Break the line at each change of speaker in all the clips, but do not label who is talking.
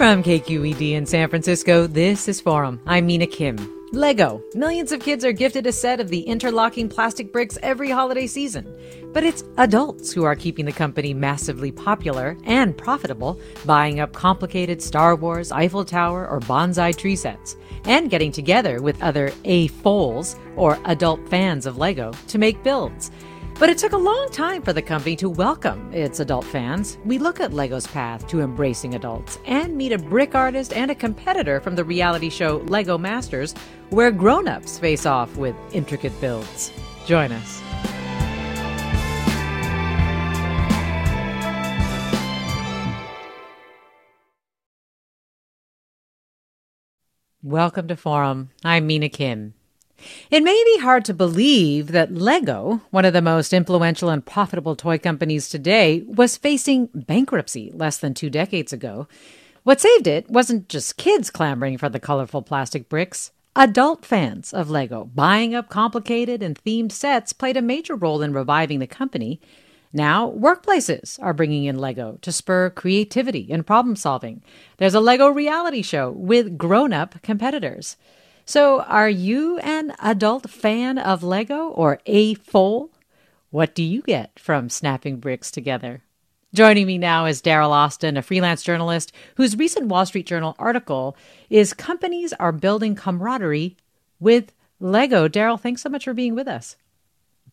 From KQED in San Francisco, this is Forum. I'm Mina Kim. Lego. Millions of kids are gifted a set of the interlocking plastic bricks every holiday season. But it's adults who are keeping the company massively popular and profitable, buying up complicated Star Wars, Eiffel Tower, or bonsai tree sets, and getting together with other AFOLs, or adult fans of Lego, to make builds. But it took a long time for the company to welcome its adult fans. We look at LEGO's path to embracing adults and meet a brick artist and a competitor from the reality show LEGO Masters, where grown ups face off with intricate builds. Join us. Welcome to Forum. I'm Mina Kim. It may be hard to believe that Lego, one of the most influential and profitable toy companies today, was facing bankruptcy less than two decades ago. What saved it wasn't just kids clamoring for the colorful plastic bricks. Adult fans of Lego buying up complicated and themed sets played a major role in reviving the company. Now, workplaces are bringing in Lego to spur creativity and problem solving. There's a Lego reality show with grown up competitors. So, are you an adult fan of Lego or AFOL? What do you get from snapping bricks together? Joining me now is Daryl Austin, a freelance journalist whose recent Wall Street Journal article is Companies Are Building Camaraderie with Lego. Daryl, thanks so much for being with us.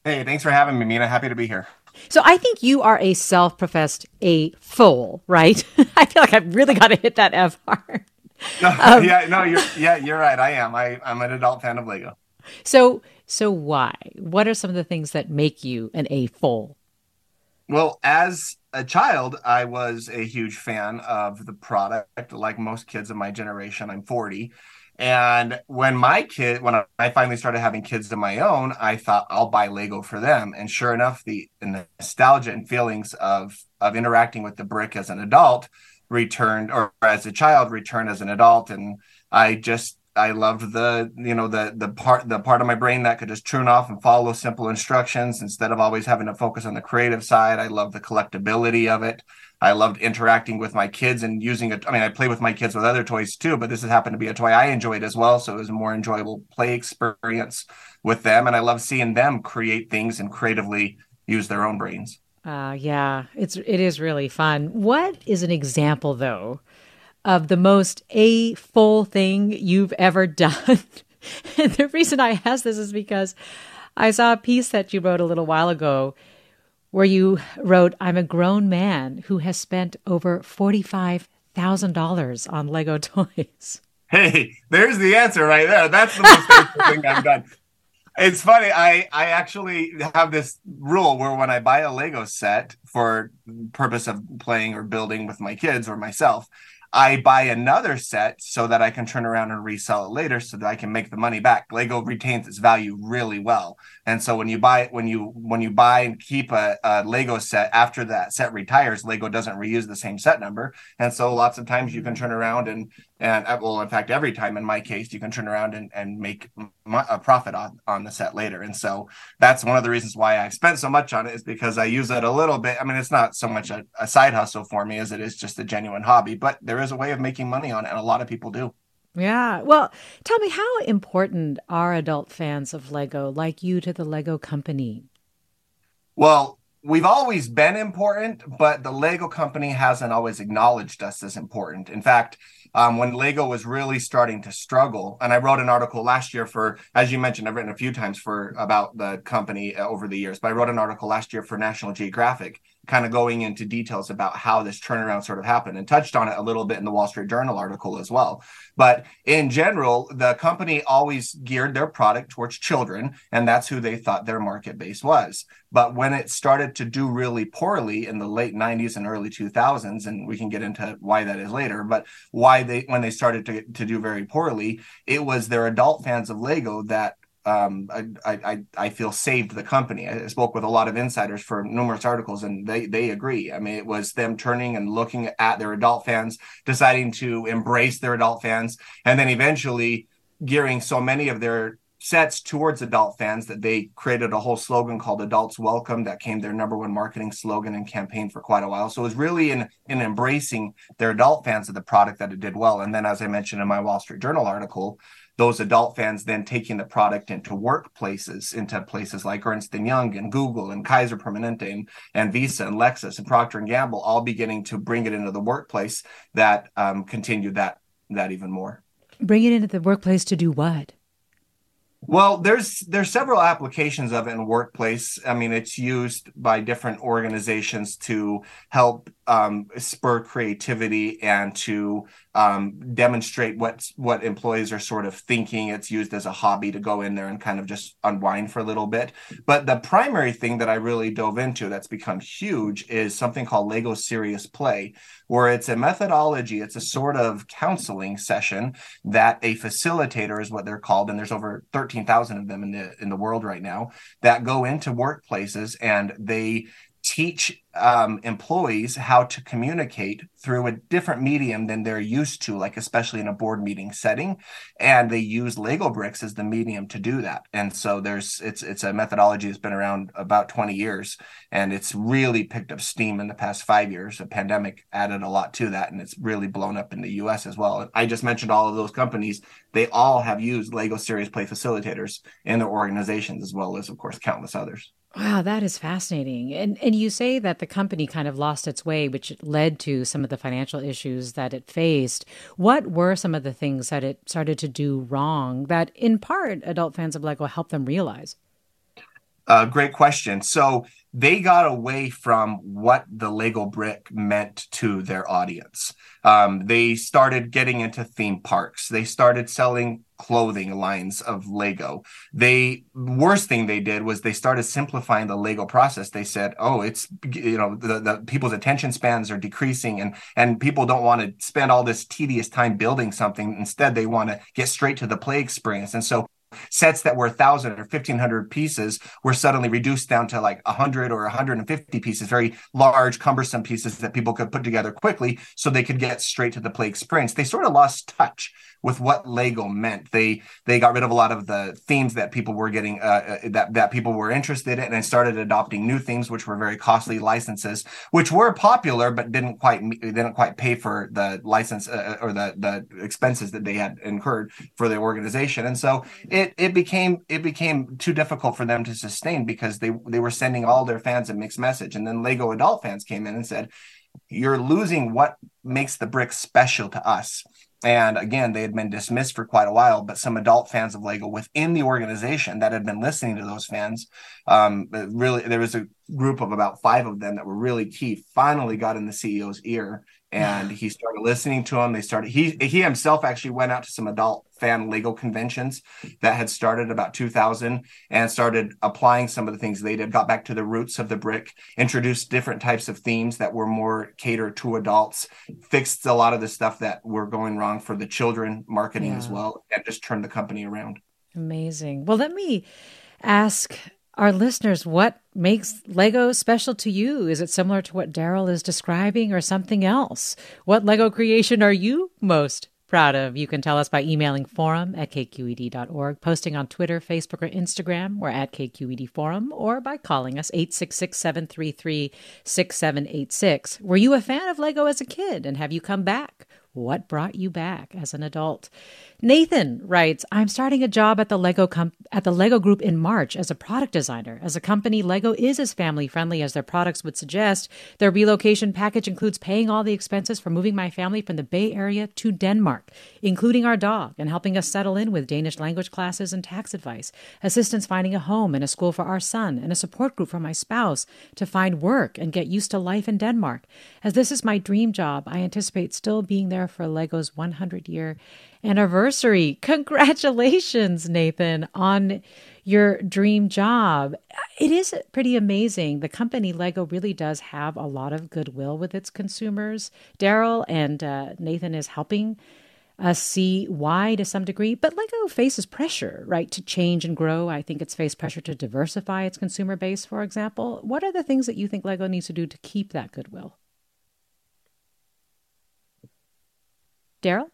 Hey, thanks for having me, Mina. Happy to be here.
So I think you are a self-professed AFOL, right? I feel like I've really got to hit that F hard.
No, um, yeah, no, you're yeah, you're right. I am. I, I'm an adult fan of Lego.
So so why? What are some of the things that make you an AFOL?
Well, as a child, I was a huge fan of the product. Like most kids of my generation, I'm 40. And when my kid, when I finally started having kids of my own, I thought I'll buy Lego for them. And sure enough, the, the nostalgia and feelings of of interacting with the brick as an adult returned or as a child returned as an adult. And i just i loved the you know the the part the part of my brain that could just tune off and follow simple instructions instead of always having to focus on the creative side. I love the collectability of it. I loved interacting with my kids and using it i mean i play with my kids with other toys too but this has happened to be a toy i enjoyed as well. So it was a more enjoyable play experience with them. And i love seeing them create things and creatively use their own brains
uh, yeah, it's it is really fun. What is an example though of the most AFOL thing you've ever done? and the reason I ask this is because I saw a piece that you wrote a little while ago where you wrote, "I'm a grown man who has spent over forty five thousand dollars on Lego toys."
Hey, there's the answer right there. That's the most thing I've done it's funny. I I actually have this rule where when I buy a Lego set for purpose of playing or building with my kids or myself, I buy another set so that I can turn around and resell it later so that I can make the money back. Lego retains its value really well. And so when you buy when you when you buy and keep a, a Lego set after that set retires, Lego doesn't reuse the same set number. And so lots of times you can turn around and and uh, well in fact every time in my case you can turn around and, and make a profit on on the set later and so that's one of the reasons why i spent so much on it is because i use it a little bit i mean it's not so much a, a side hustle for me as it is just a genuine hobby but there is a way of making money on it and a lot of people do
yeah. Well, tell me, how important are adult fans of Lego like you to the Lego company?
Well, we've always been important, but the Lego company hasn't always acknowledged us as important. In fact, um, when Lego was really starting to struggle. And I wrote an article last year for, as you mentioned, I've written a few times for about the company uh, over the years, but I wrote an article last year for National Geographic kind of going into details about how this turnaround sort of happened and touched on it a little bit in the Wall Street Journal article as well. But in general, the company always geared their product towards children, and that's who they thought their market base was. But when it started to do really poorly in the late 90s and early 2000s, and we can get into why that is later, but why they, when they started to, to do very poorly, it was their adult fans of Lego that um, I, I, I feel saved the company. I spoke with a lot of insiders for numerous articles, and they they agree. I mean, it was them turning and looking at their adult fans, deciding to embrace their adult fans, and then eventually gearing so many of their sets towards adult fans that they created a whole slogan called adults welcome that came their number one marketing slogan and campaign for quite a while so it was really in in embracing their adult fans of the product that it did well and then as i mentioned in my wall street journal article those adult fans then taking the product into workplaces, into places like Ernst and Young and Google and Kaiser Permanente and, and Visa and Lexus and Procter and Gamble, all beginning to bring it into the workplace. That um, continued that that even more.
Bring it into the workplace to do what?
Well, there's there's several applications of it in workplace. I mean, it's used by different organizations to help um, spur creativity and to um, demonstrate what what employees are sort of thinking. It's used as a hobby to go in there and kind of just unwind for a little bit. But the primary thing that I really dove into that's become huge is something called Lego Serious Play, where it's a methodology. It's a sort of counseling session that a facilitator is what they're called, and there's over thirteen thousand of them in the in the world right now that go into workplaces and they teach um, employees how to communicate through a different medium than they're used to, like especially in a board meeting setting. And they use Lego bricks as the medium to do that. And so there's it's it's a methodology that's been around about 20 years, and it's really picked up steam in the past five years. The pandemic added a lot to that, and it's really blown up in the U.S. as well. I just mentioned all of those companies; they all have used Lego Serious Play facilitators in their organizations, as well as, of course, countless others.
Wow, that is fascinating. And and you say that the company kind of lost its way, which led to some of the financial issues that it faced. What were some of the things that it started to do wrong that in part adult fans of Lego helped them realize?
Uh, great question. So they got away from what the Lego brick meant to their audience. Um, they started getting into theme parks. They started selling clothing lines of Lego. They worst thing they did was they started simplifying the Lego process. They said, "Oh, it's you know the, the people's attention spans are decreasing, and and people don't want to spend all this tedious time building something. Instead, they want to get straight to the play experience." And so sets that were 1000 or 1500 pieces were suddenly reduced down to like 100 or 150 pieces very large cumbersome pieces that people could put together quickly so they could get straight to the play experience they sort of lost touch with what lego meant. They they got rid of a lot of the themes that people were getting uh, uh that that people were interested in and started adopting new themes which were very costly licenses which were popular but didn't quite didn't quite pay for the license uh, uh, or the the expenses that they had incurred for the organization. And so it it became it became too difficult for them to sustain because they they were sending all their fans a mixed message. And then lego adult fans came in and said you're losing what makes the brick special to us and again they had been dismissed for quite a while but some adult fans of lego within the organization that had been listening to those fans um, really there was a group of about five of them that were really key finally got in the ceo's ear and he started listening to them. They started he he himself actually went out to some adult fan legal conventions that had started about 2000 and started applying some of the things they did. Got back to the roots of the brick, introduced different types of themes that were more catered to adults, fixed a lot of the stuff that were going wrong for the children marketing yeah. as well, and just turned the company around.
Amazing. Well, let me ask our listeners, what makes Lego special to you? Is it similar to what Daryl is describing or something else? What Lego creation are you most proud of? You can tell us by emailing forum at kqed.org, posting on Twitter, Facebook, or Instagram. We're at KQED Forum, or by calling us 866 733 6786. Were you a fan of Lego as a kid and have you come back? what brought you back as an adult? Nathan writes, I'm starting a job at the Lego com- at the Lego Group in March as a product designer. As a company, Lego is as family friendly as their products would suggest. Their relocation package includes paying all the expenses for moving my family from the Bay Area to Denmark, including our dog, and helping us settle in with Danish language classes and tax advice, assistance finding a home and a school for our son, and a support group for my spouse to find work and get used to life in Denmark. As this is my dream job, I anticipate still being there for Lego's 100 year anniversary. Congratulations, Nathan, on your dream job. It is pretty amazing. The company Lego really does have a lot of goodwill with its consumers. Daryl and uh, Nathan is helping us see why to some degree, but Lego faces pressure, right, to change and grow. I think it's faced pressure to diversify its consumer base, for example. What are the things that you think Lego needs to do to keep that goodwill? Daryl?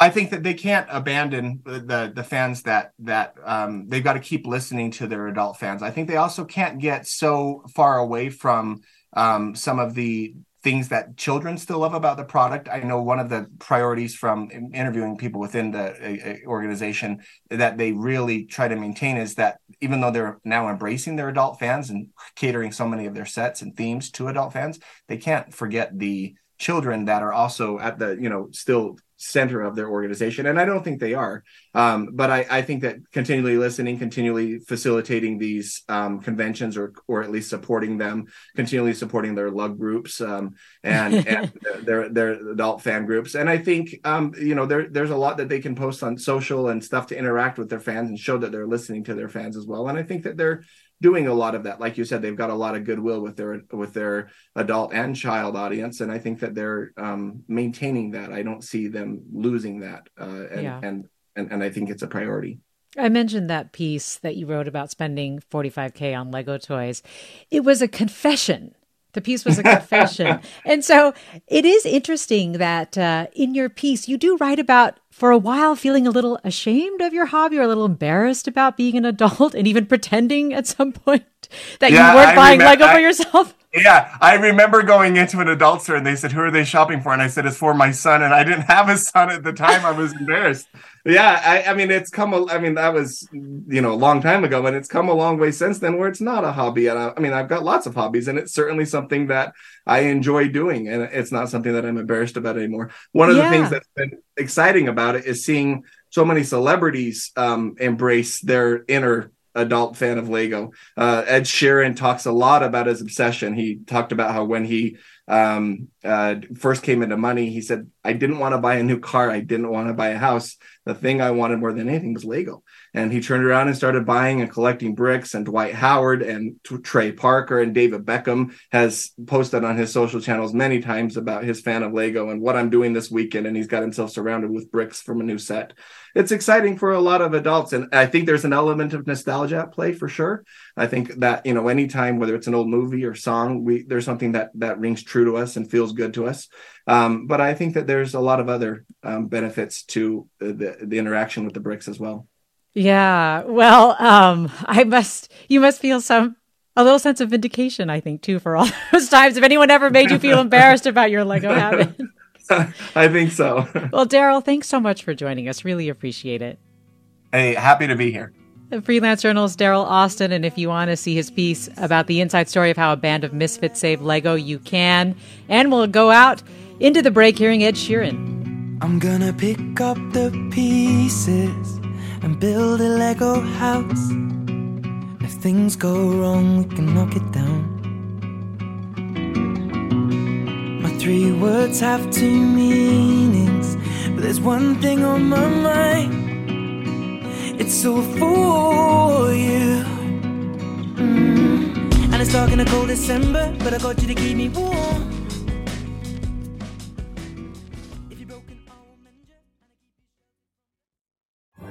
I think that they can't abandon the the fans that that um, they've got to keep listening to their adult fans. I think they also can't get so far away from um, some of the things that children still love about the product. I know one of the priorities from interviewing people within the organization that they really try to maintain is that even though they're now embracing their adult fans and catering so many of their sets and themes to adult fans, they can't forget the children that are also at the you know still center of their organization and i don't think they are. Um, but I, I, think that continually listening continually facilitating these um, conventions or or at least supporting them continually supporting their lug groups um, and, and their their adult fan groups. And i think um, you know there there's a lot that they can post on social and stuff to interact with their fans and show that they're listening to their fans as well. And i think that they're doing a lot of that like you said they've got a lot of goodwill with their with their adult and child audience and i think that they're um, maintaining that i don't see them losing that uh, and, yeah. and and and i think it's a priority
I mentioned that piece that you wrote about spending 45K on Lego toys. It was a confession. The piece was a confession. and so it is interesting that uh, in your piece, you do write about for a while feeling a little ashamed of your hobby or a little embarrassed about being an adult and even pretending at some point that yeah, you weren't I buying Lego I, for yourself?
Yeah, I remember going into an adult store and they said, Who are they shopping for? And I said, It's for my son. And I didn't have a son at the time. I was embarrassed. Yeah, I, I mean, it's come, a, I mean, that was, you know, a long time ago, and it's come a long way since then where it's not a hobby. And I, I mean, I've got lots of hobbies, and it's certainly something that I enjoy doing. And it's not something that I'm embarrassed about anymore. One of yeah. the things that's been exciting about it is seeing so many celebrities um, embrace their inner adult fan of Lego. Uh, Ed Sheeran talks a lot about his obsession. He talked about how when he um, uh, first came into money, he said, I didn't want to buy a new car. I didn't want to buy a house. The thing I wanted more than anything was Lego. And he turned around and started buying and collecting bricks. And Dwight Howard and Trey Parker and David Beckham has posted on his social channels many times about his fan of Lego and what I'm doing this weekend. And he's got himself surrounded with bricks from a new set. It's exciting for a lot of adults. And I think there's an element of nostalgia at play for sure. I think that, you know, anytime, whether it's an old movie or song, we there's something that that rings true to us and feels good to us. Um, but I think that there's a lot of other um, benefits to the, the interaction with the bricks as well.
Yeah. Well, um, I must, you must feel some, a little sense of vindication, I think, too, for all those times. If anyone ever made you feel embarrassed about your Lego habit.
I think so.
well, Daryl, thanks so much for joining us. Really appreciate it.
Hey, happy to be here.
The freelance journalist Daryl Austin, and if you want to see his piece about the inside story of how a band of misfits saved Lego, you can. And we'll go out into the break hearing Ed Sheeran.
I'm gonna pick up the pieces and build a Lego house. If things go wrong, we can knock it down. My three words have two meanings, but there's one thing on my mind. It's all for you. Mm. And it's dark in a cold December, but I got you to keep me warm.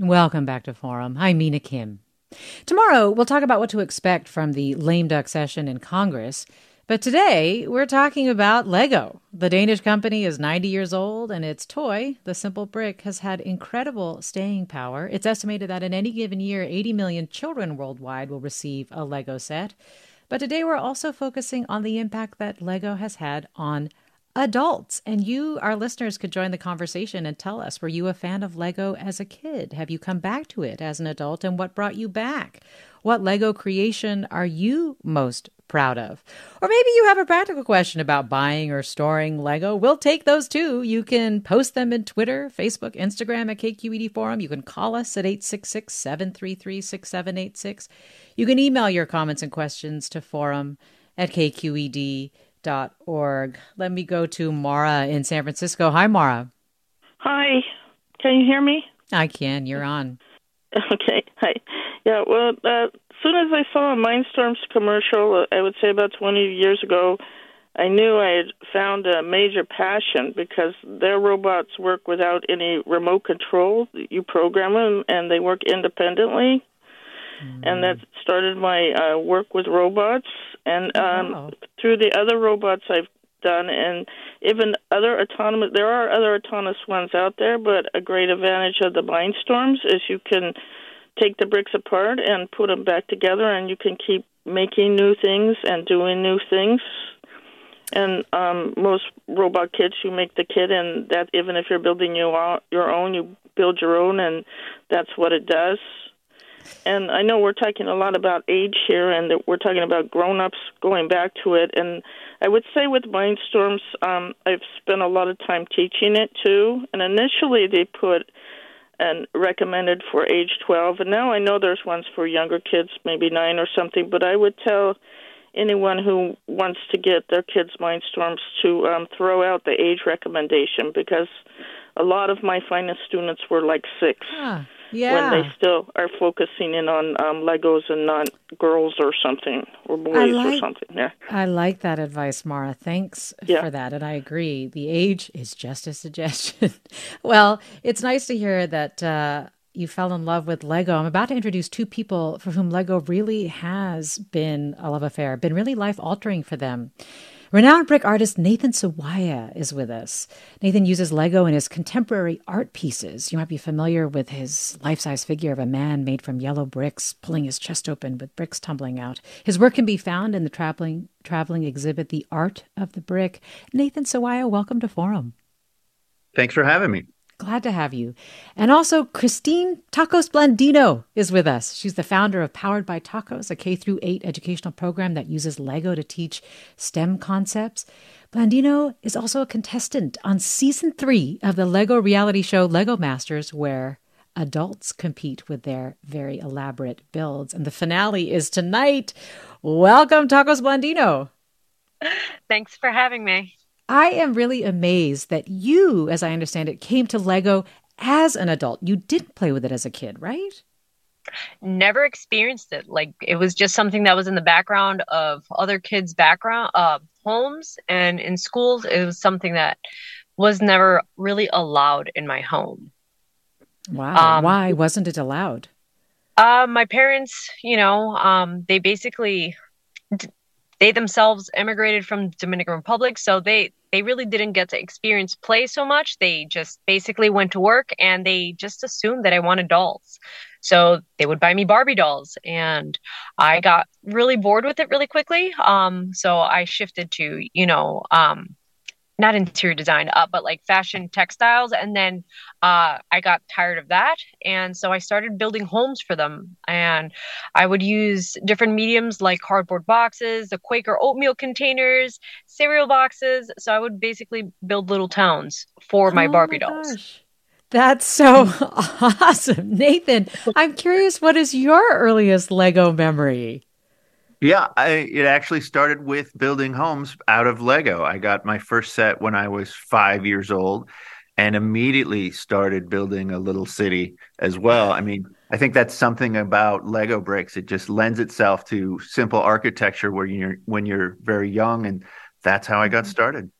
Welcome back to Forum. I'm Mina Kim. Tomorrow, we'll talk about what to expect from the lame duck session in Congress. But today, we're talking about Lego. The Danish company is 90 years old, and its toy, the Simple Brick, has had incredible staying power. It's estimated that in any given year, 80 million children worldwide will receive a Lego set. But today, we're also focusing on the impact that Lego has had on adults. And you, our listeners, could join the conversation and tell us were you a fan of Lego as a kid? Have you come back to it as an adult? And what brought you back? What Lego creation are you most proud of? Or maybe you have a practical question about buying or storing Lego. We'll take those too. You can post them in Twitter, Facebook, Instagram at KQED Forum. You can call us at 866 733 6786. You can email your comments and questions to forum at KQED dot org. Let me go to Mara in San Francisco. Hi, Mara.
Hi. Can you hear me?
I can. You're on.
Okay. Hi. Yeah. Well, uh, as soon as I saw a Mindstorms commercial, I would say about 20 years ago, I knew I had found a major passion because their robots work without any remote control. You program them, and they work independently. Mm. And that started my uh, work with robots and um, wow. through the other robots I've done, and even other autonomous. There are other autonomous ones out there, but a great advantage of the Mindstorms is you can take the bricks apart and put them back together, and you can keep making new things and doing new things. And um, most robot kits, you make the kit, and that even if you're building your your own, you build your own, and that's what it does. And I know we're talking a lot about age here, and we're talking about grown-ups going back to it. And I would say with Mindstorms, um, I've spent a lot of time teaching it too. And initially, they put and recommended for age 12, and now I know there's ones for younger kids, maybe nine or something. But I would tell anyone who wants to get their kids Mindstorms to um, throw out the age recommendation because a lot of my finest students were like six.
Huh yeah.
when they still are focusing in on um, Legos and not girls or something or boys like, or something. Yeah.
I like that advice, Mara. Thanks yeah. for that. And I agree. The age is just a suggestion. well, it's nice to hear that. Uh, you fell in love with Lego. I'm about to introduce two people for whom Lego really has been a love affair, been really life altering for them. Renowned brick artist Nathan Sawaya is with us. Nathan uses Lego in his contemporary art pieces. You might be familiar with his life size figure of a man made from yellow bricks, pulling his chest open with bricks tumbling out. His work can be found in the traveling, traveling exhibit, The Art of the Brick. Nathan Sawaya, welcome to Forum.
Thanks for having me.
Glad to have you. And also, Christine Tacos Blandino is with us. She's the founder of Powered by Tacos, a K through 8 educational program that uses Lego to teach STEM concepts. Blandino is also a contestant on season three of the Lego reality show Lego Masters, where adults compete with their very elaborate builds. And the finale is tonight. Welcome, Tacos Blandino.
Thanks for having me.
I am really amazed that you, as I understand it, came to Lego as an adult. You didn't play with it as a kid, right?
Never experienced it. Like it was just something that was in the background of other kids' background uh, homes and in schools. It was something that was never really allowed in my home.
Wow. Um, Why wasn't it allowed?
Uh, my parents, you know, um, they basically they themselves immigrated from Dominican Republic, so they they really didn't get to experience play so much. They just basically went to work and they just assumed that I wanted dolls. So they would buy me Barbie dolls and I got really bored with it really quickly. Um, so I shifted to, you know, um, not interior design, uh, but like fashion textiles. And then uh, I got tired of that. And so I started building homes for them. And I would use different mediums like cardboard boxes, the Quaker oatmeal containers, cereal boxes. So I would basically build little towns for my oh Barbie my dolls. Gosh.
That's so awesome. Nathan, I'm curious, what is your earliest Lego memory?
Yeah, I, it actually started with building homes out of Lego. I got my first set when I was five years old and immediately started building a little city as well. I mean, I think that's something about Lego bricks. It just lends itself to simple architecture where you're when you're very young and that's how I got started.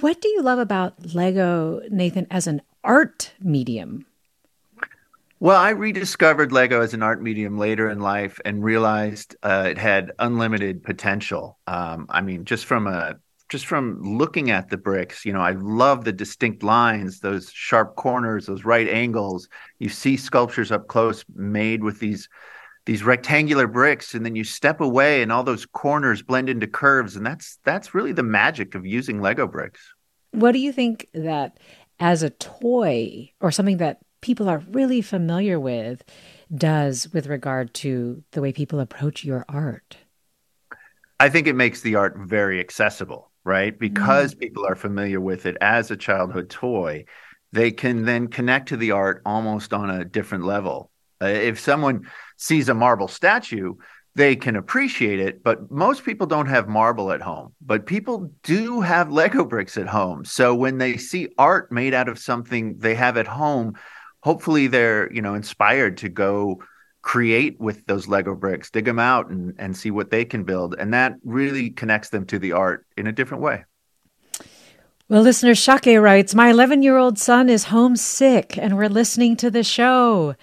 What do you love about Lego, Nathan, as an art medium?
Well, I rediscovered Lego as an art medium later in life and realized uh, it had unlimited potential. Um, I mean, just from a just from looking at the bricks, you know, I love the distinct lines, those sharp corners, those right angles. You see sculptures up close made with these these rectangular bricks, and then you step away, and all those corners blend into curves, and that's that's really the magic of using Lego bricks.
What do you think that as a toy or something that people are really familiar with does with regard to the way people approach your art?
I think it makes the art very accessible, right? Because mm. people are familiar with it as a childhood toy, they can then connect to the art almost on a different level. Uh, if someone sees a marble statue, they can appreciate it, but most people don't have marble at home. But people do have Lego bricks at home. So when they see art made out of something they have at home, hopefully they're you know inspired to go create with those lego bricks dig them out and, and see what they can build. And that really connects them to the art in a different way.
Well listener shake writes my 11 year old son is homesick and we're listening to the show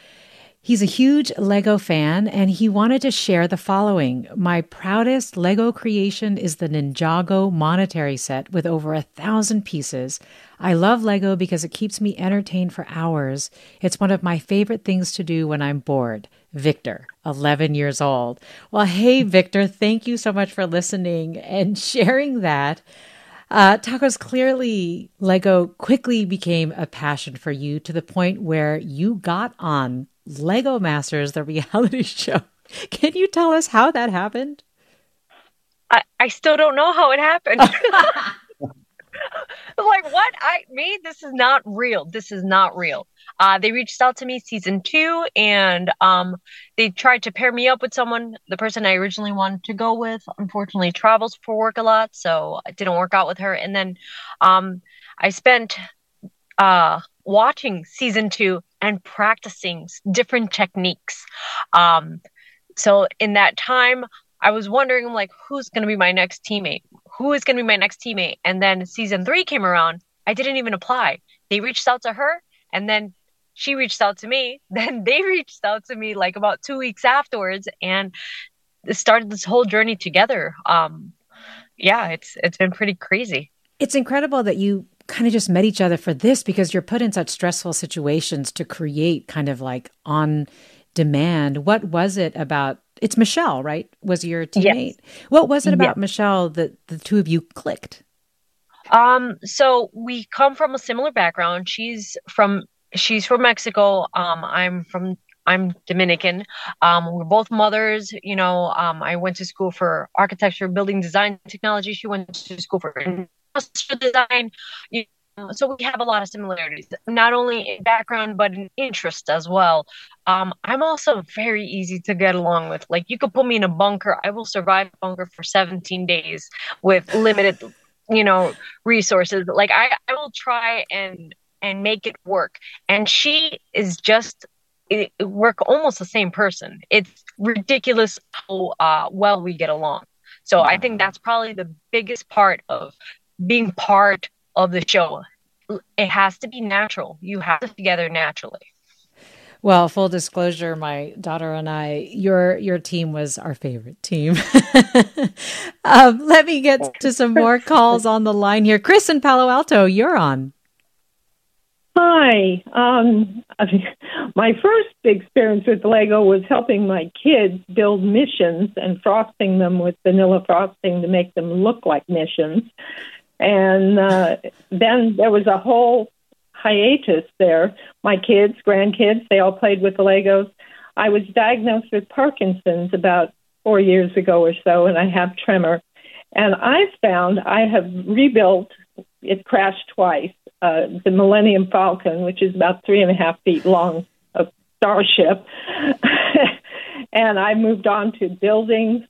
He's a huge Lego fan and he wanted to share the following. My proudest Lego creation is the Ninjago monastery set with over a thousand pieces. I love Lego because it keeps me entertained for hours. It's one of my favorite things to do when I'm bored. Victor, 11 years old. Well, hey, Victor, thank you so much for listening and sharing that. Uh, tacos, clearly, Lego quickly became a passion for you to the point where you got on Lego Masters, the reality show. Can you tell us how that happened?
I, I still don't know how it happened. like what I made this is not real. This is not real. Uh, they reached out to me season two, and um, they tried to pair me up with someone. The person I originally wanted to go with, unfortunately, travels for work a lot, so it didn't work out with her. And then um, I spent uh, watching season two and practicing different techniques. Um, so in that time, I was wondering like who's going to be my next teammate? Who is going to be my next teammate? And then season 3 came around. I didn't even apply. They reached out to her and then she reached out to me. Then they reached out to me like about 2 weeks afterwards and started this whole journey together. Um yeah, it's it's been pretty crazy.
It's incredible that you kind of just met each other for this because you're put in such stressful situations to create kind of like on demand. What was it about? It's Michelle, right? Was your teammate? Yes. What was it about yes. Michelle that the two of you clicked?
Um, so we come from a similar background. She's from she's from Mexico. Um, I'm from I'm Dominican. Um, we're both mothers. You know, um, I went to school for architecture, building design technology. She went to school for industrial design. You know, so we have a lot of similarities, not only in background but in interest as well. Um, I'm also very easy to get along with. Like you could put me in a bunker, I will survive bunker for 17 days with limited, you know, resources. Like I, I will try and and make it work. And she is just it, work almost the same person. It's ridiculous how uh, well we get along. So I think that's probably the biggest part of being part of the show. It has to be natural. You have to together naturally.
Well, full disclosure, my daughter and I, your your team was our favorite team. um, let me get to some more calls on the line here. Chris in Palo Alto, you're on.
Hi. Um, my first experience with Lego was helping my kids build missions and frosting them with vanilla frosting to make them look like missions. And uh, then there was a whole hiatus there. My kids, grandkids, they all played with the Legos. I was diagnosed with Parkinson's about four years ago or so, and I have tremor. And I found I have rebuilt, it crashed twice, uh, the Millennium Falcon, which is about three and a half feet long, a starship. and I moved on to buildings,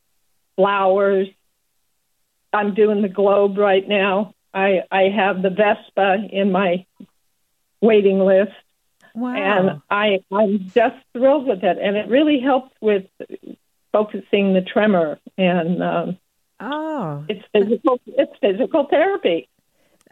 flowers. I'm doing the globe right now. I, I have the Vespa in my waiting list.
Wow.
And I, I'm just thrilled with it. And it really helps with focusing the tremor. And um,
oh,
it's physical, it's physical therapy.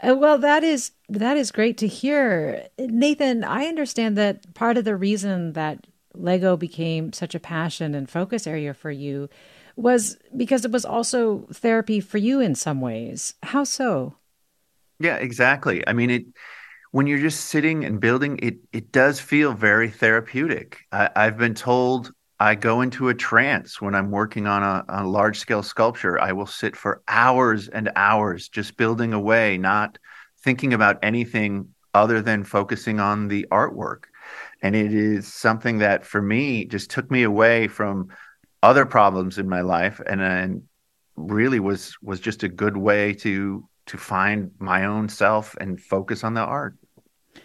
Uh, well, that is that is great to hear, Nathan. I understand that part of the reason that Lego became such a passion and focus area for you was because it was also therapy for you in some ways. How so?
Yeah, exactly. I mean, it when you're just sitting and building, it it does feel very therapeutic. I, I've been told I go into a trance when I'm working on a, a large scale sculpture. I will sit for hours and hours just building away, not thinking about anything other than focusing on the artwork. And it is something that for me just took me away from other problems in my life and, and really was was just a good way to to find my own self and focus on the art.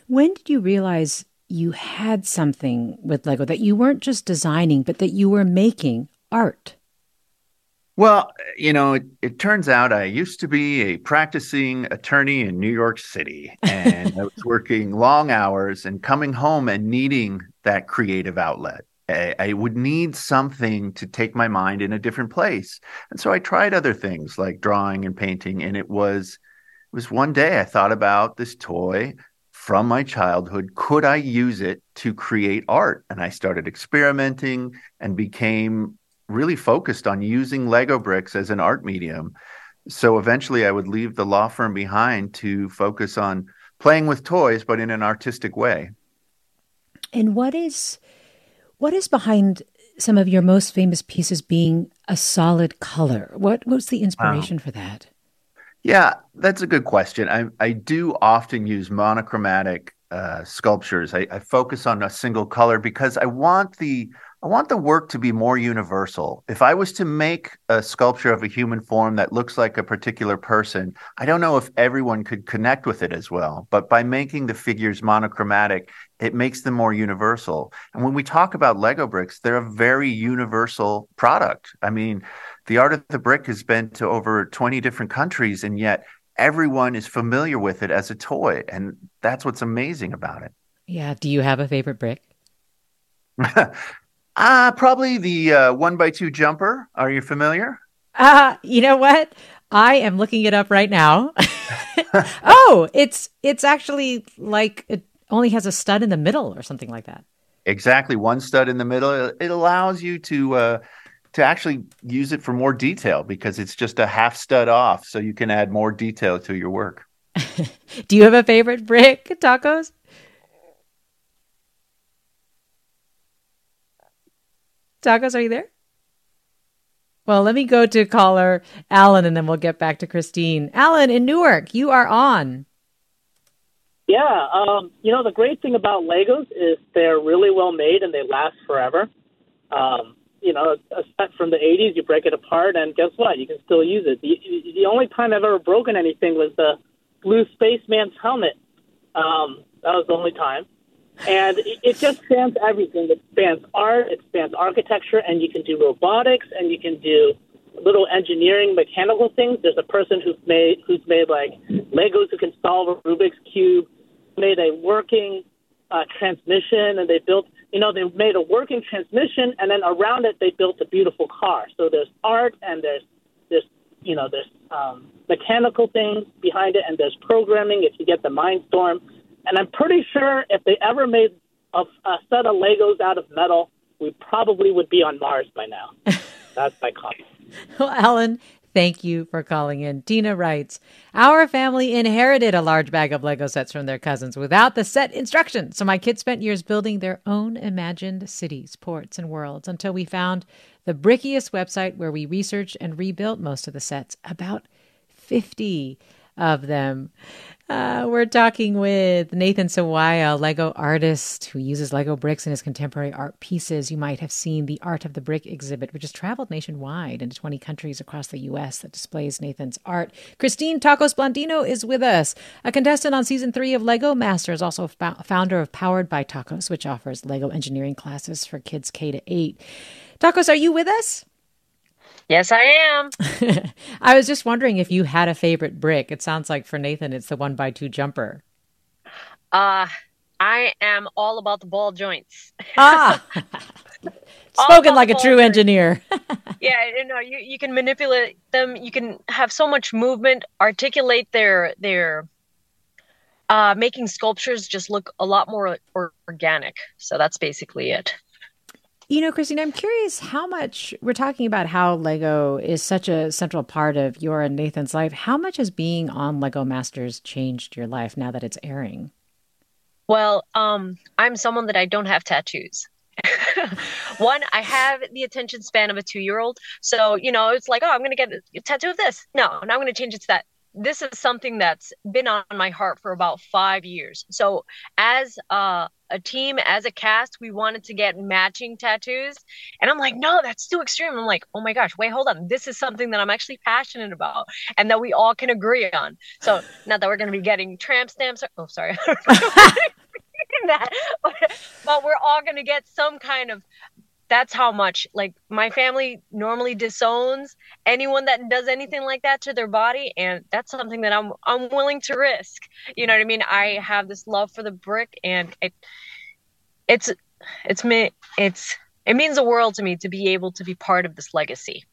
When did you realize you had something with Lego that you weren't just designing, but that you were making art?
Well, you know, it, it, turns out I used to be a practicing attorney in New York City, and I was working long hours and coming home and needing that creative outlet. I, would need something to take my mind in a different place, and so I tried other things like drawing and painting. And it was it was one day I thought about this toy from my childhood. Could i use it to create art? And i started experimenting and became really focused on using lego bricks as an art medium. So eventually i would leave the law firm behind to focus on playing with toys but in an artistic way.
And what is what is behind some of your most famous pieces being a solid color what was the inspiration wow. for that
yeah, that's a good question. I, I do often use monochromatic uh, sculptures. I, I, focus on a single color because I want the I want the work to be more universal. If I was to make a sculpture of a human form that looks like a particular person, I don't know if everyone could connect with it as well. But by making the figures monochromatic, it makes them more universal. And when we talk about Lego bricks, they're a very universal product. I mean, the art of the brick has been to over 20 different countries, and yet everyone is familiar with it as a toy. And that's what's amazing about it.
Yeah. Do you have a favorite brick?
uh, probably the uh, one by two jumper. Are you familiar?
Uh, you know what? I am looking it up right now. oh, it's it's actually like it only has a stud in the middle or something like that.
Exactly, one stud in the middle. It allows you to uh, to actually use it for more detail because it's just a half stud off, so you can add more detail to your work.
Do you have a favorite brick, tacos? Tacos, are you there? Well, let me go to caller Alan and then we'll get back to Christine. Alan in Newark, you are on.
Yeah, um, you know, the great thing about Legos is they're really well made and they last forever. Um, you know, a set from the 80s, you break it apart, and guess what? You can still use it. The, the only time I've ever broken anything was the blue spaceman's helmet. Um, that was the only time. And it, it just spans everything. It spans art, it spans architecture, and you can do robotics, and you can do little engineering, mechanical things. There's a person who's made who's made like Legos who can solve a Rubik's cube, made a working uh, transmission, and they built you know, they made a working transmission, and then around it they built a beautiful car. So there's art, and there's there's you know there's um, mechanical things behind it, and there's programming if you get the Mindstorm. And I'm pretty sure if they ever made a, a set of Legos out of metal, we probably would be on Mars by now. That's my comment.
well, Alan, Thank you for calling in. Tina writes Our family inherited a large bag of Lego sets from their cousins without the set instructions. So my kids spent years building their own imagined cities, ports, and worlds until we found the Brickiest website where we researched and rebuilt most of the sets. About 50. of them. Uh, we're talking with Nathan Sawaya, a Lego artist who uses Lego bricks in his contemporary art pieces. You might have seen the Art of the Brick exhibit, which has traveled nationwide into 20 countries across the U.S. that displays Nathan's art. Christine Tacos Blandino is with us, a contestant on season three of Lego Masters, also founder of Powered by Tacos, which offers Lego engineering classes for kids K to 8. Tacos, are you with us?
Yes, I am.
I was just wondering if you had a favorite brick. It sounds like for Nathan, it's the one by two jumper.
Uh, I am all about the ball joints.
Ah, spoken like a true engineer.
yeah, you know, you, you can manipulate them. You can have so much movement, articulate their their uh, making sculptures just look a lot more organic. So that's basically it.
You know, Christine, I'm curious how much we're talking about how Lego is such a central part of your and Nathan's life. How much has being on Lego Masters changed your life now that it's airing?
Well, um, I'm someone that I don't have tattoos. One, I have the attention span of a two year old. So, you know, it's like, oh, I'm going to get a tattoo of this. No, now I'm going to change it to that this is something that's been on my heart for about five years. So, as a, a, team, as a cast, we wanted to get matching tattoos. And I'm like, no, that's too extreme. I'm like, oh my gosh, wait, hold on. This is something that I'm actually passionate about and that we all can agree on. So, not that we're going to be getting tramp stamps. Or, oh, sorry. that, but, but we're all going to get some kind of that's how much like my family normally disowns anyone that does anything like that to their body and that's something that I'm I'm willing to risk. You know what I mean? I have this love for the brick and it it's it's me it's it means the world to me to be able to be part of this legacy.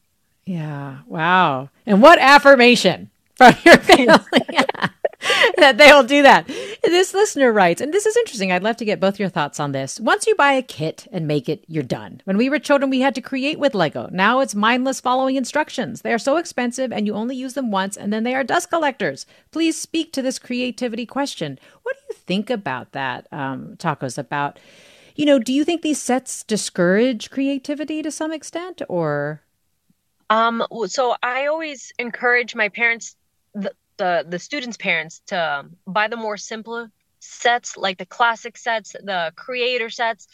Yeah. Wow. And what affirmation from your family. that they'll do that. This listener writes, and this is interesting. I'd love to get both your thoughts on this. Once you buy a kit and make it, you're done. When we were children, we had to create with Lego. Now it's mindless following instructions. They are so expensive and you only use them once and then they are dust collectors. Please speak to this creativity question. What do you think about that, um, Tacos? About, you know, do you think these sets discourage creativity to some extent or?
Um, so I always encourage my parents, the, the the students' parents to um, buy the more simpler sets, like the classic sets, the creator sets.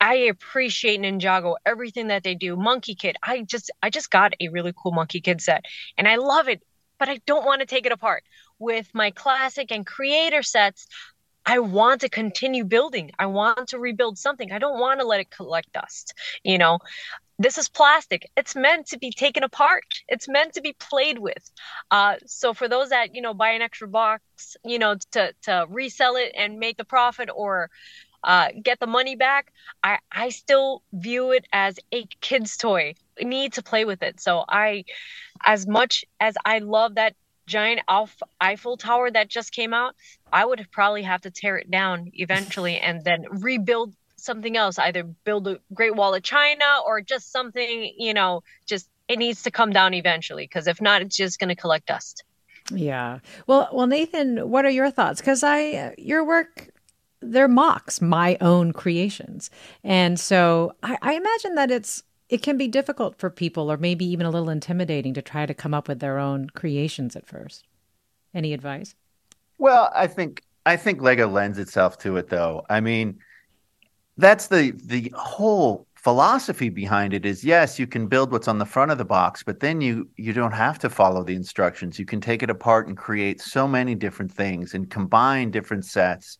I appreciate Ninjago, everything that they do. Monkie Kid, I just I just got a really cool Monkie Kid set, and I love it, but I don't want to take it apart. With my classic and creator sets, I want to continue building. I want to rebuild something. I don't want to let it collect dust. You know, this is plastic. It's meant to be taken apart. It's meant to be played with. Uh, so for those that you know buy an extra box, you know, to to resell it and make the profit or uh, get the money back, I I still view it as a kid's toy. I need to play with it. So I, as much as I love that giant Eiffel Tower that just came out, I would probably have to tear it down eventually and then rebuild something else, either build a Great Wall of China or just something, you know, just it needs to come down eventually because if not, it's just going to collect dust.
Yeah. Well, well, Nathan, what are your thoughts? Because I, your work, they're mocks, my own creations, and so I, I imagine that it's it can be difficult for people, or maybe even a little intimidating, to try to come up with their own creations at first. Any advice?
Well, I think I think Lego lends itself to it, though. I mean, that's the the whole philosophy behind it is yes you can build what's on the front of the box but then you you don't have to follow the instructions. You can take it apart and create so many different things and combine different sets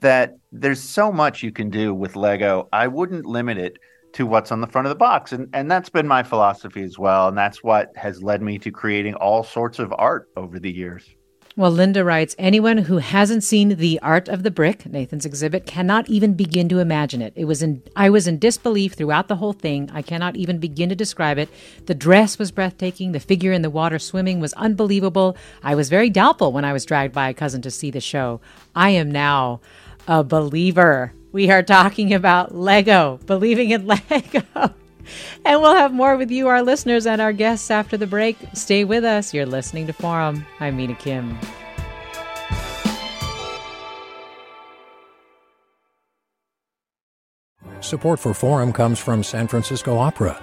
that there's so much you can do with lego. I wouldn't limit it to what's on the front of the box and and that's been my philosophy as well and that's what has led me to creating all sorts of art over the years
well, Linda writes anyone who hasn't seen The Art of the Brick, Nathan's exhibit, cannot even begin to imagine it. It was in I was in disbelief throughout the whole thing. I cannot even begin to describe it. The dress was breathtaking, the figure in the water swimming was unbelievable. I was very doubtful when I was dragged by a cousin to see the show. I am now a believer. We are talking about Lego, believing in Lego. And we'll have more with you, our listeners, and our guests after the break. Stay with us. You're listening to Forum. I'm Mina Kim.
Support for Forum comes from San Francisco Opera.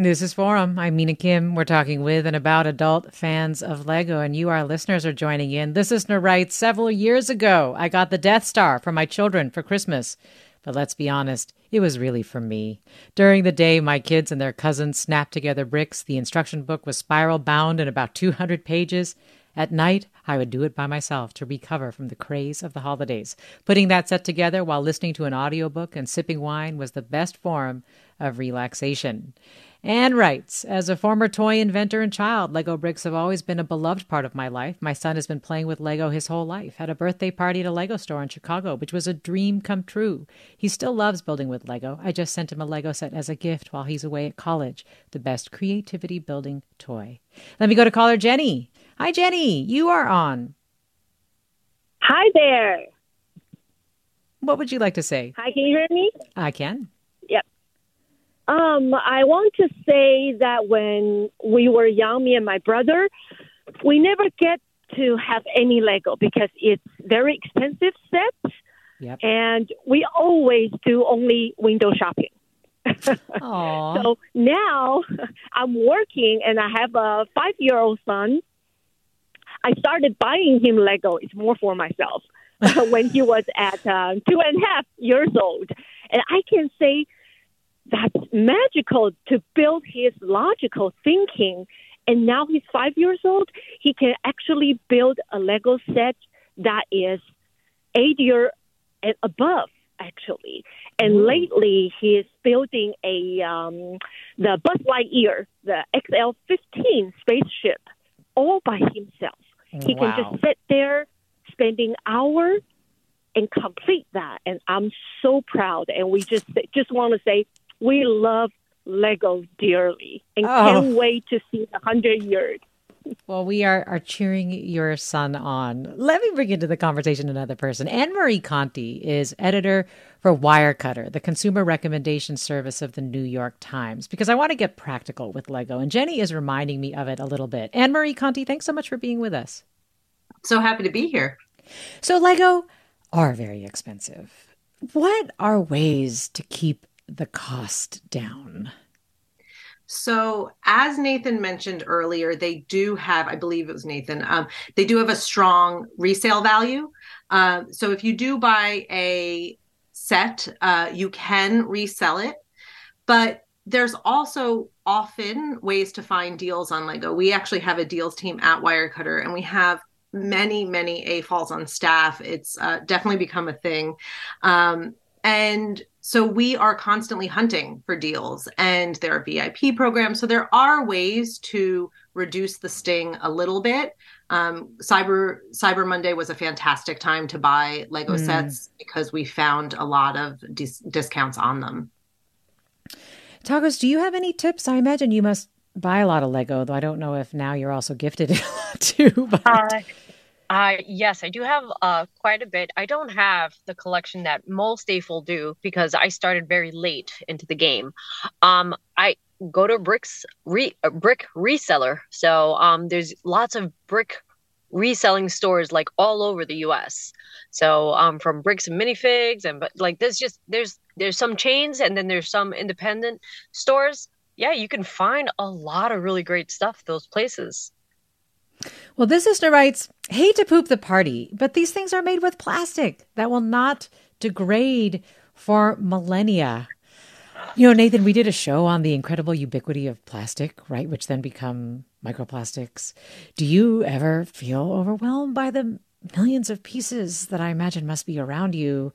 This is Forum. I'm Mina Kim. We're talking with and about adult fans of Lego, and you, our listeners, are joining in. This listener writes Several years ago, I got the Death Star for my children for Christmas. But let's be honest, it was really for me. During the day, my kids and their cousins snapped together bricks. The instruction book was spiral bound in about 200 pages. At night, I would do it by myself to recover from the craze of the holidays. Putting that set together while listening to an audiobook and sipping wine was the best form of relaxation. Anne writes As a former toy inventor and child, Lego bricks have always been a beloved part of my life. My son has been playing with Lego his whole life. Had a birthday party at a Lego store in Chicago, which was a dream come true. He still loves building with Lego. I just sent him a Lego set as a gift while he's away at college. The best creativity building toy. Let me go to caller Jenny. Hi, Jenny. You are on.
Hi there.
What would you like to say?
Hi, can you hear me?
I can.
Um, I want to say that when we were young, me and my brother, we never get to have any Lego because it's very expensive set,
Yep.
and we always do only window shopping.
Aww.
So now I'm working and I have a five year old son. I started buying him Lego. It's more for myself when he was at uh, two and a half years old. And I can say that's magical to build his logical thinking. And now he's five years old. He can actually build a Lego set that is eight year and above, actually. And lately, he is building a um, the Buzz Lightyear, the XL-15 spaceship, all by himself. He
Wow.
can just sit there, spending hours, and complete that. And I'm so proud. And we just just want to say we love Lego dearly, and
Oh.
can't wait to see the hundred years.
Well, we are, are cheering your son on. Let me bring into the conversation another person. Anne Marie Conti is editor for Wirecutter, the consumer recommendation service of the New York Times, because I want to get practical with Lego. And Jenny is reminding me of it a little bit. Anne Marie Conti, thanks so much for being with us.
So happy to be here.
So, Lego are very expensive. What are ways to keep the cost down?
So, as Nathan mentioned earlier, they do have, I believe it was Nathan, um, they do have a strong resale value. Um, so, if you do buy a set, uh, you can resell it. But there's also often ways to find deals on Lego. We actually have a deals team at Wirecutter, and we have many, many AFOLs on staff. It's uh, definitely become a thing. Um, and so we are constantly hunting for deals, and there are VIP programs. So there are ways to reduce the sting a little bit. Um, Cyber Cyber Monday was a fantastic time to buy Lego
Mm.
sets because we found a lot of dis- discounts on them.
Tacos, do you have any tips? I imagine you must buy a lot of Lego, though I don't know if now you're also gifted it a lot too. But
Uh, uh, yes, I do have uh, quite a bit. I don't have the collection that most AFOL do because I started very late into the game. Um, I go to bricks re- brick reseller, so um, there's lots of brick reselling stores like all over the U.S. So um, from bricks and minifigs, and but like there's just there's there's some chains and then there's some independent stores. Yeah, you can find a lot of really great stuff those places.
Well, this listener writes, hate to poop the party, but these things are made with plastic that will not degrade for millennia. You know, Nathan, we did a show on the incredible ubiquity of plastic, right? Which then become microplastics. Do you ever feel overwhelmed by the millions of pieces that I imagine must be around you,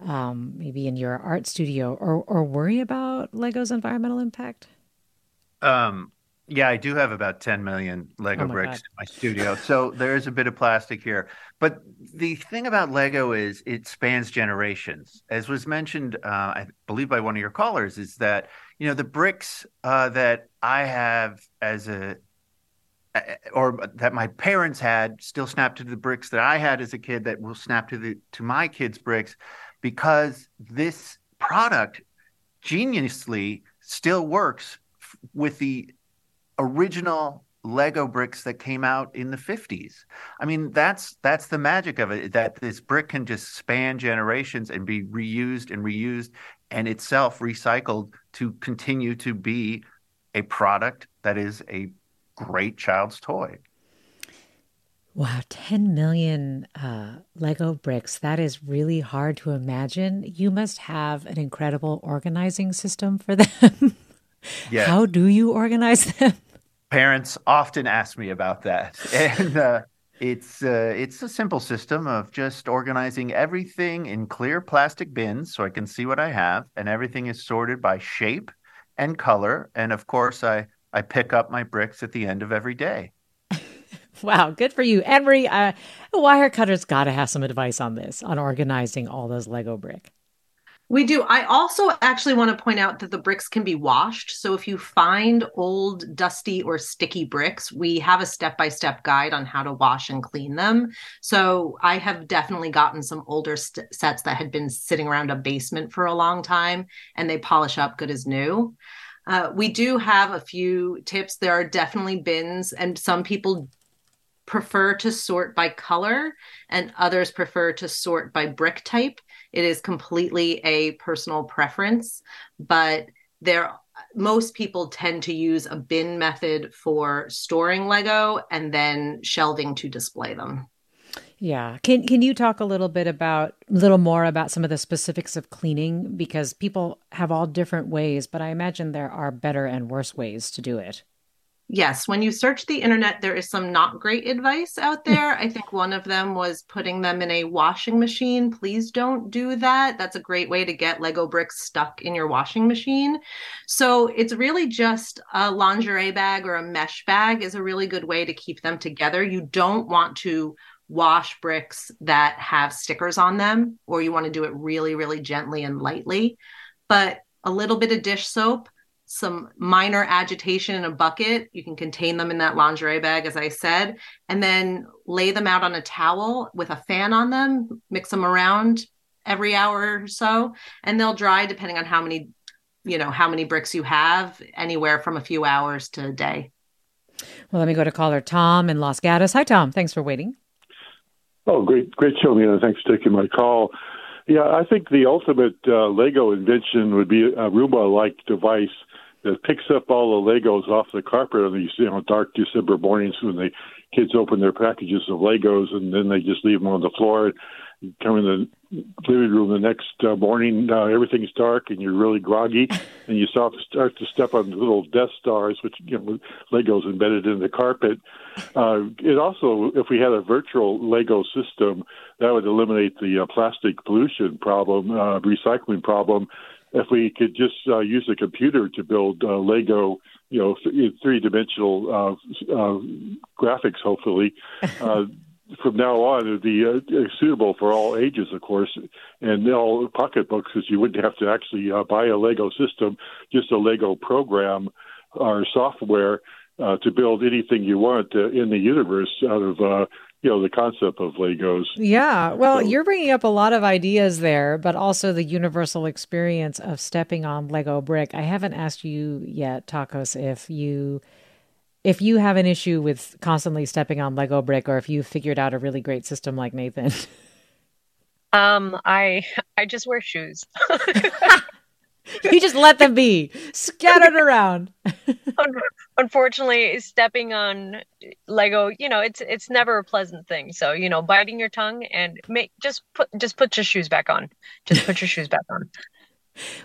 um, maybe in your art studio, or or worry about Lego's environmental impact?
Um, yeah, I do have about 10 million Lego
Oh my
bricks
God.
in my studio. So there is a bit of plastic here. But the thing about Lego is it spans generations. As was mentioned, uh, I believe by one of your callers, is that, you know, the bricks uh, that I have as a, or that my parents had still snap to the bricks that I had as a kid that will snap to the to my kids' bricks because this product geniusly still works f- with the original Lego bricks that came out in the 50s. I mean, that's that's the magic of it that this brick can just span generations and be reused and reused and itself recycled to continue to be a product that is a great child's toy.
Wow, 10 million uh, Lego bricks. That is really hard to imagine. You must have an incredible organizing system for them.
Yes.
How do you organize them?
Parents often ask me about that and uh, it's uh, it's a simple system of just organizing everything in clear plastic bins so i can see what i have and everything is sorted by shape and color and of course i i pick up my bricks at the end of every day
Wow, good for you. Marie, uh, Wirecutter's got to have some advice on this, on organizing all those Lego brick.
We do. I also actually want to point out that the bricks can be washed. So if you find old, dusty, or sticky bricks, we have a step by step guide on how to wash and clean them. So I have definitely gotten some older st- sets that had been sitting around a basement for a long time and they polish up good as new. Uh, we do have a few tips. There are definitely bins, and some people prefer to sort by color and others prefer to sort by brick type. It is completely a personal preference, but there most people tend to use a bin method for storing Lego and then shelving to display them.
Yeah. Can can you talk a little bit about a little more about some of the specifics of cleaning because people have all different ways, but I imagine there are better and worse ways to do it.
Yes, when you search the internet, there is some not great advice out hmm. there. I think one of them was putting them in a washing machine. Please don't do that. That's a great way to get Lego bricks stuck in your washing machine. So it's really just a lingerie bag or a mesh bag is a really good way to keep them together. You don't want to wash bricks that have stickers on them, or you want to do it really, really gently and lightly. But a little bit of dish soap some minor agitation in a bucket. You can contain them in that lingerie bag, as I said, and then lay them out on a towel with a fan on them, mix them around every hour or so, and they'll dry depending on how many, you know, how many bricks you have, anywhere from a few hours to a day.
Well, let me go to caller Tom in Los Gatos. Hi, Tom. Thanks for waiting.
Oh, great, great show, Mina. Thanks for taking my call. Yeah, I think the ultimate uh, Lego invention would be a Roomba-like device that picks up all the Legos off the carpet on these you know dark December mornings when the kids open their packages of Legos and then they just leave them on the floor. You come in the living room the next uh, morning, uh, everything's dark and you're really groggy, and you start start to step on little Death Stars, which you know Legos embedded in the carpet. Uh, it also, if we had a virtual Lego system, that would eliminate the uh, plastic pollution problem, uh, recycling problem if we could just uh, use a computer to build uh, Lego, you know, th- three dimensional uh, uh, graphics, hopefully. Uh, from now on, it would be uh, suitable for all ages, of course, and all pocketbooks, because you wouldn't have to actually uh, buy a Lego system, just a Lego program or software uh, to build anything you want uh, in the universe out of uh, you know the concept of Legos.
Yeah. Well, you're bringing up a lot of ideas there, but also the universal experience of stepping on Lego brick. I haven't asked you yet, Tacos, if you if you have an issue with constantly stepping on Lego brick or if you figured out a really great system like Nathan.
Um, I I just wear shoes.
you just let them be scattered around.
Unfortunately, stepping on Lego, you know, it's it's never a pleasant thing. So, you know, biting your tongue and make just put just put your shoes back on. Just put your shoes back on.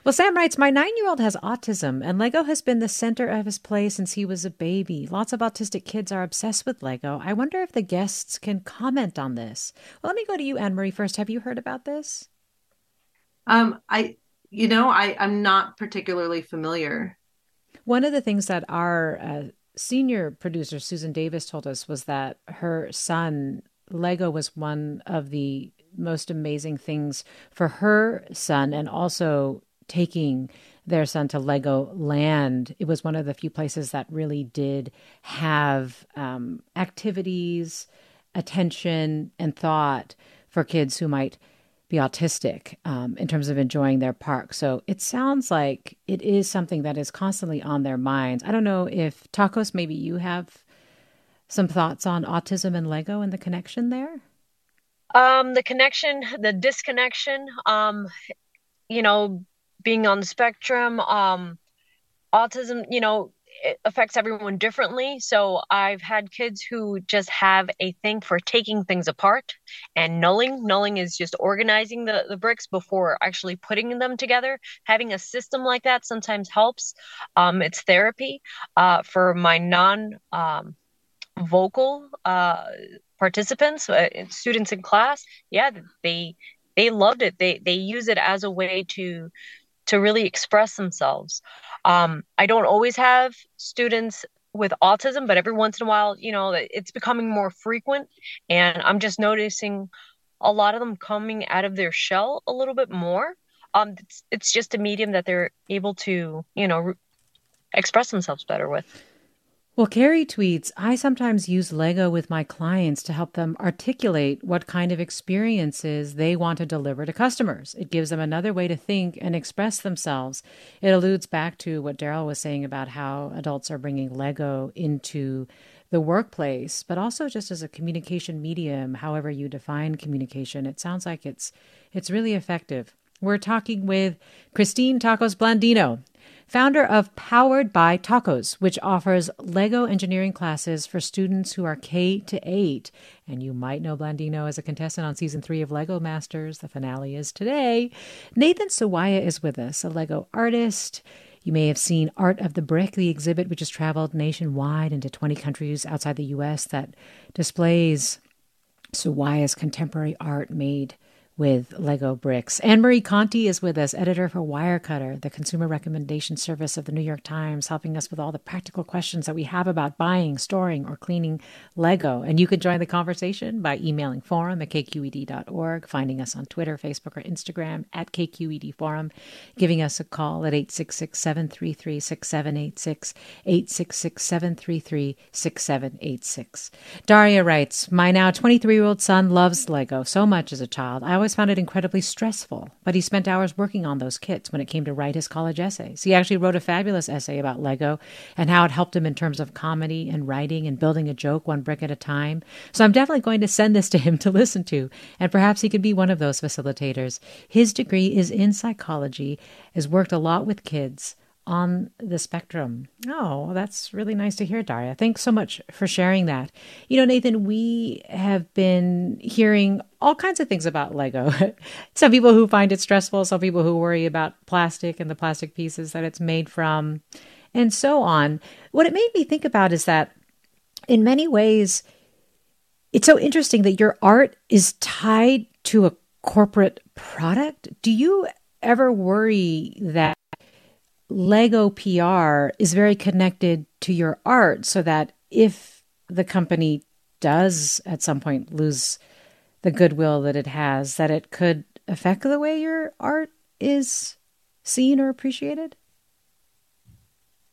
Well, Sam writes My nine year old has autism, and Lego has been the center of his play since he was a baby. Lots of autistic kids are obsessed with Lego. I wonder if the guests can comment on this. Well, let me go to you, Anne Marie, first. Have you heard about this?
Um, I, you know, I, I'm not particularly familiar.
One of the things that our uh, senior producer, Susan Davis, told us was that her son, Lego, was one of the most amazing things for her son and also taking their son to Lego Land. It was one of the few places that really did have um, activities, attention, and thought for kids who might be autistic um, in terms of enjoying their park. So it sounds like it is something that is constantly on their minds. I don't know if Tacos, maybe you have some thoughts on autism and Lego and the connection there.
Um, the connection, the disconnection, um, you know, being on the spectrum, um, autism, you know, it affects everyone differently. So I've had kids who just have a thing for taking things apart and knolling. Knolling is just organizing the, the bricks before actually putting them together. Having a system like that sometimes helps. Um, it's therapy. Uh, for my non um, vocal uh, participants, uh, students in class, yeah, they they loved it. They they use it as a way to to really express themselves. Um, I don't always have students with autism, but every once in a while, you know, it's becoming more frequent, and I'm just noticing a lot of them coming out of their shell a little bit more. Um, it's, it's just a medium that they're able to, you know, re- express themselves better with.
Well, Carrie tweets I sometimes use Lego with my clients to help them articulate what kind of experiences they want to deliver to customers. It gives them another way to think and express themselves. It alludes back to what Daryl was saying about how adults are bringing Lego into the workplace, but also just as a communication medium, however you define communication. It sounds like it's it's really effective. We're talking with Christine Tacos Blandino founder of Powered by Tacos, which offers Lego engineering classes for students who are K to 8. And you might know Blandino as a contestant on season 3 of Lego Masters. The finale is today. Nathan Sawaya is with us, a Lego artist. You may have seen Art of the Brick, the exhibit which has traveled nationwide into 20 countries outside the US that displays Sawaya's contemporary art made with Lego bricks. Anne Marie Conti is with us, editor for Wirecutter, the consumer recommendation service of the New York Times, helping us with all the practical questions that we have about buying, storing, or cleaning Lego. And you can join the conversation by emailing forum at kqed.org, finding us on Twitter, Facebook, or Instagram at KQED Forum, giving us a call at 866 733 6786, 866 733 6786. Daria writes My now 23 year old son loves Lego so much as a child. I always found it incredibly stressful, but he spent hours working on those kits when it came to write his college essays. He actually wrote a fabulous essay about Lego and how it helped him in terms of comedy and writing and building a joke one brick at a time. So I'm definitely going to send this to him to listen to, and perhaps he could be one of those facilitators. His degree is in psychology, has worked a lot with kids on the spectrum. Oh, that's really nice to hear, Daria. Thanks so much for sharing that. You know, Nathan, we have been hearing all kinds of things about Lego. some people who find it stressful, some people who worry about plastic and the plastic pieces that it's made from, and so on. What it made me think about is that in many ways, it's so interesting that your art is tied to a corporate product. Do you ever worry that Lego PR is very connected to your art so that if the company does at some point lose the goodwill that it has, that it could affect the way your art is seen or appreciated?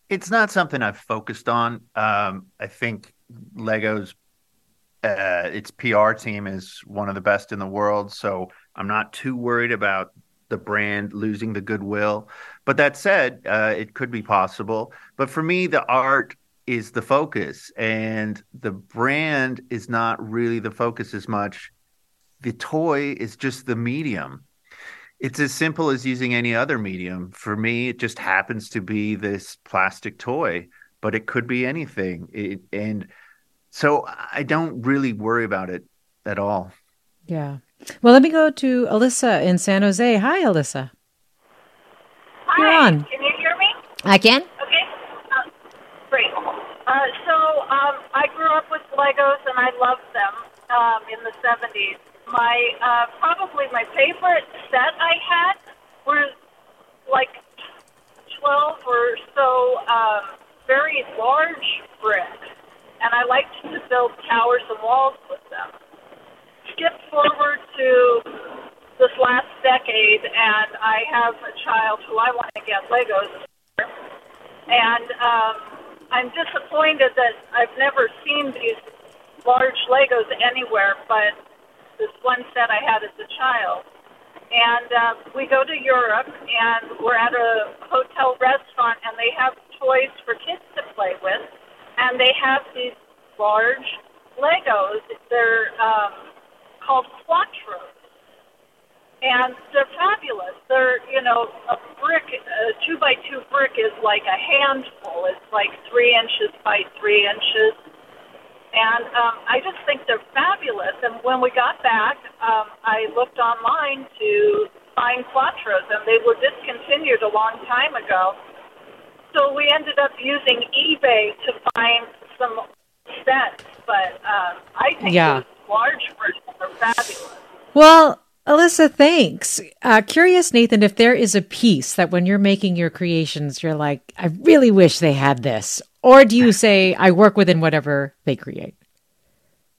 It's not something I've focused on. Um, I think Lego's uh, its PR team is one of the best in the world, so I'm not too worried about the brand losing the goodwill. But that said, uh, it could be possible. But for me, the art is the focus, and the brand is not really the focus as much. The toy is just the medium. It's as simple as using any other medium. For me, it just happens to be this plastic toy, but it could be anything. It, and so I don't really worry about it at all.
Yeah. Well, let me go to Alyssa in San Jose. Hi, Alyssa. You're
Hi,
on.
Can you hear me?
I can.
Okay. Uh, great. Uh, so um, I grew up with Legos and I loved them um, in the 70s. My uh, probably my favorite set I had were like 12 or so um, very large bricks, and I liked to build towers and walls with them. Skip forward to this last decade, and I have a child who I want to get Legos for. And um, I'm disappointed that I've never seen these large Legos anywhere, but this one set I had as a child. And uh, we go to Europe, and we're at a hotel restaurant, and they have toys for kids to play with, and they have these large Legos. They're um, called Quatros and they're fabulous. They're, you know, a brick, a two by two brick is like a handful. It's like three inches by three inches, and um, I just think they're fabulous. And when we got back, um, I looked online to find Quatros, and they were discontinued a long time ago. So we ended up using eBay to find some sets, but um, I think
Yeah.
large bricks are fabulous.
Well, Alyssa, thanks. Uh, curious, Nathan, if there is a piece that when you're making your creations, you're like, I really wish they had this. Or do you say, I work within whatever they create?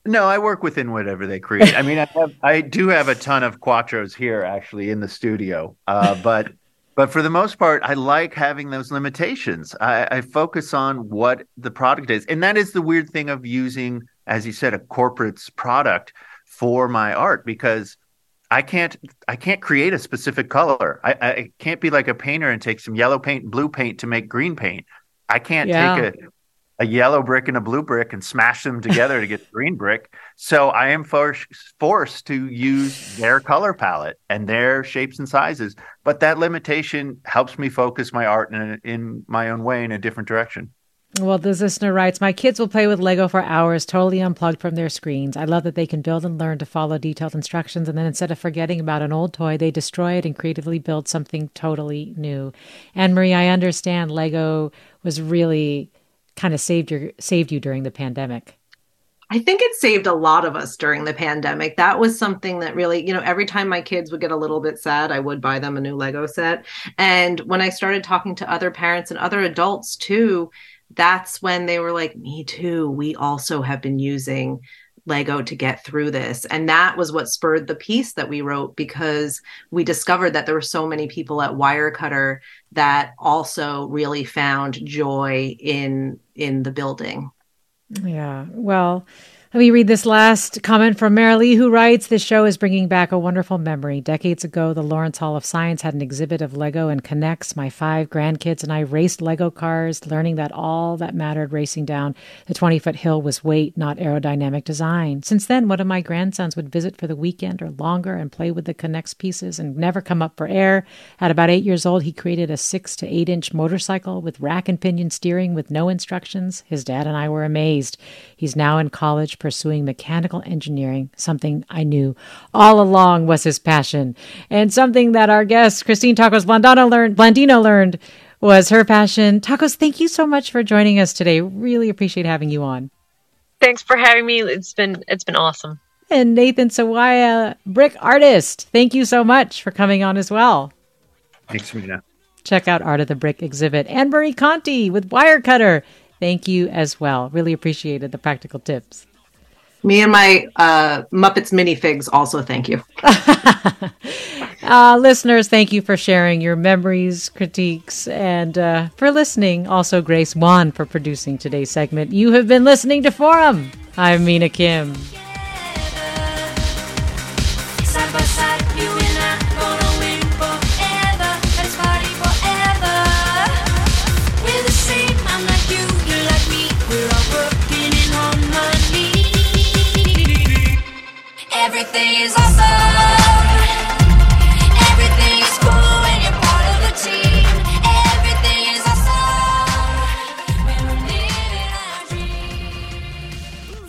No, I work within whatever they create. I mean, I have, I do have a ton of quatros here actually in the studio, uh, but but for the most part, I like having those limitations. I, I focus on what the product is, and that is the weird thing of using, as you said, a corporate's product for my art because I can't I can't create a specific color. I, I can't be like a painter and take some yellow paint and blue paint to make green paint. I can't
Yeah.
take a a yellow brick and a blue brick and smash them together to get green brick. So I am forced forced to use their color palette and their shapes and sizes. But that limitation helps me focus my art in, a, in my own way in a different direction.
Well, this listener writes, My kids will play with Lego for hours, totally unplugged from their screens. I love that they can build and learn to follow detailed instructions, and then instead of forgetting about an old toy, they destroy it and creatively build something totally new. Anne Marie, I understand Lego was really kind of saved your saved you during the pandemic.
I think it saved a lot of us during the pandemic. That was something that really, you know, every time my kids would get a little bit sad, I would buy them a new Lego set. And when I started talking to other parents and other adults too, that's when they were like, Me too. We also have been using Lego to get through this. And that was what spurred the piece that we wrote because we discovered that there were so many people at Wirecutter that also really found joy in in the building.
Yeah. Well, let me read this last comment from Marilee, who writes This show is bringing back a wonderful memory. Decades ago, the Lawrence Hall of Science had an exhibit of Lego and K'NEX. My five grandkids and I raced Lego cars, learning that all that mattered racing down the 20 foot hill was weight, not aerodynamic design. Since then, one of my grandsons would visit for the weekend or longer and play with the K'NEX pieces and never come up for air. At about eight years old, he created a six to eight inch motorcycle with rack and pinion steering with no instructions. His dad and I were amazed. He's now in college pursuing mechanical engineering, something I knew all along was his passion, and something that our guest, Christine Tacos Blandano learned, Blandino learned was her passion. Tacos, thank you so much for joining us today. Really appreciate having you on.
Thanks for having me. It's been it's been awesome.
And Nathan Sawaya, brick artist, thank you so much for coming on as well.
Thanks, Mina.
Check out Art of the Brick exhibit. Anne Marie Conti with Wirecutter. Thank you as well. Really appreciated the practical tips.
Me and my uh, Muppets minifigs also thank you.
Uh, listeners, thank you for sharing your memories, critiques, and uh, for listening. Also, Grace Wan for producing today's segment. You have been listening to Forum. I'm Mina Kim.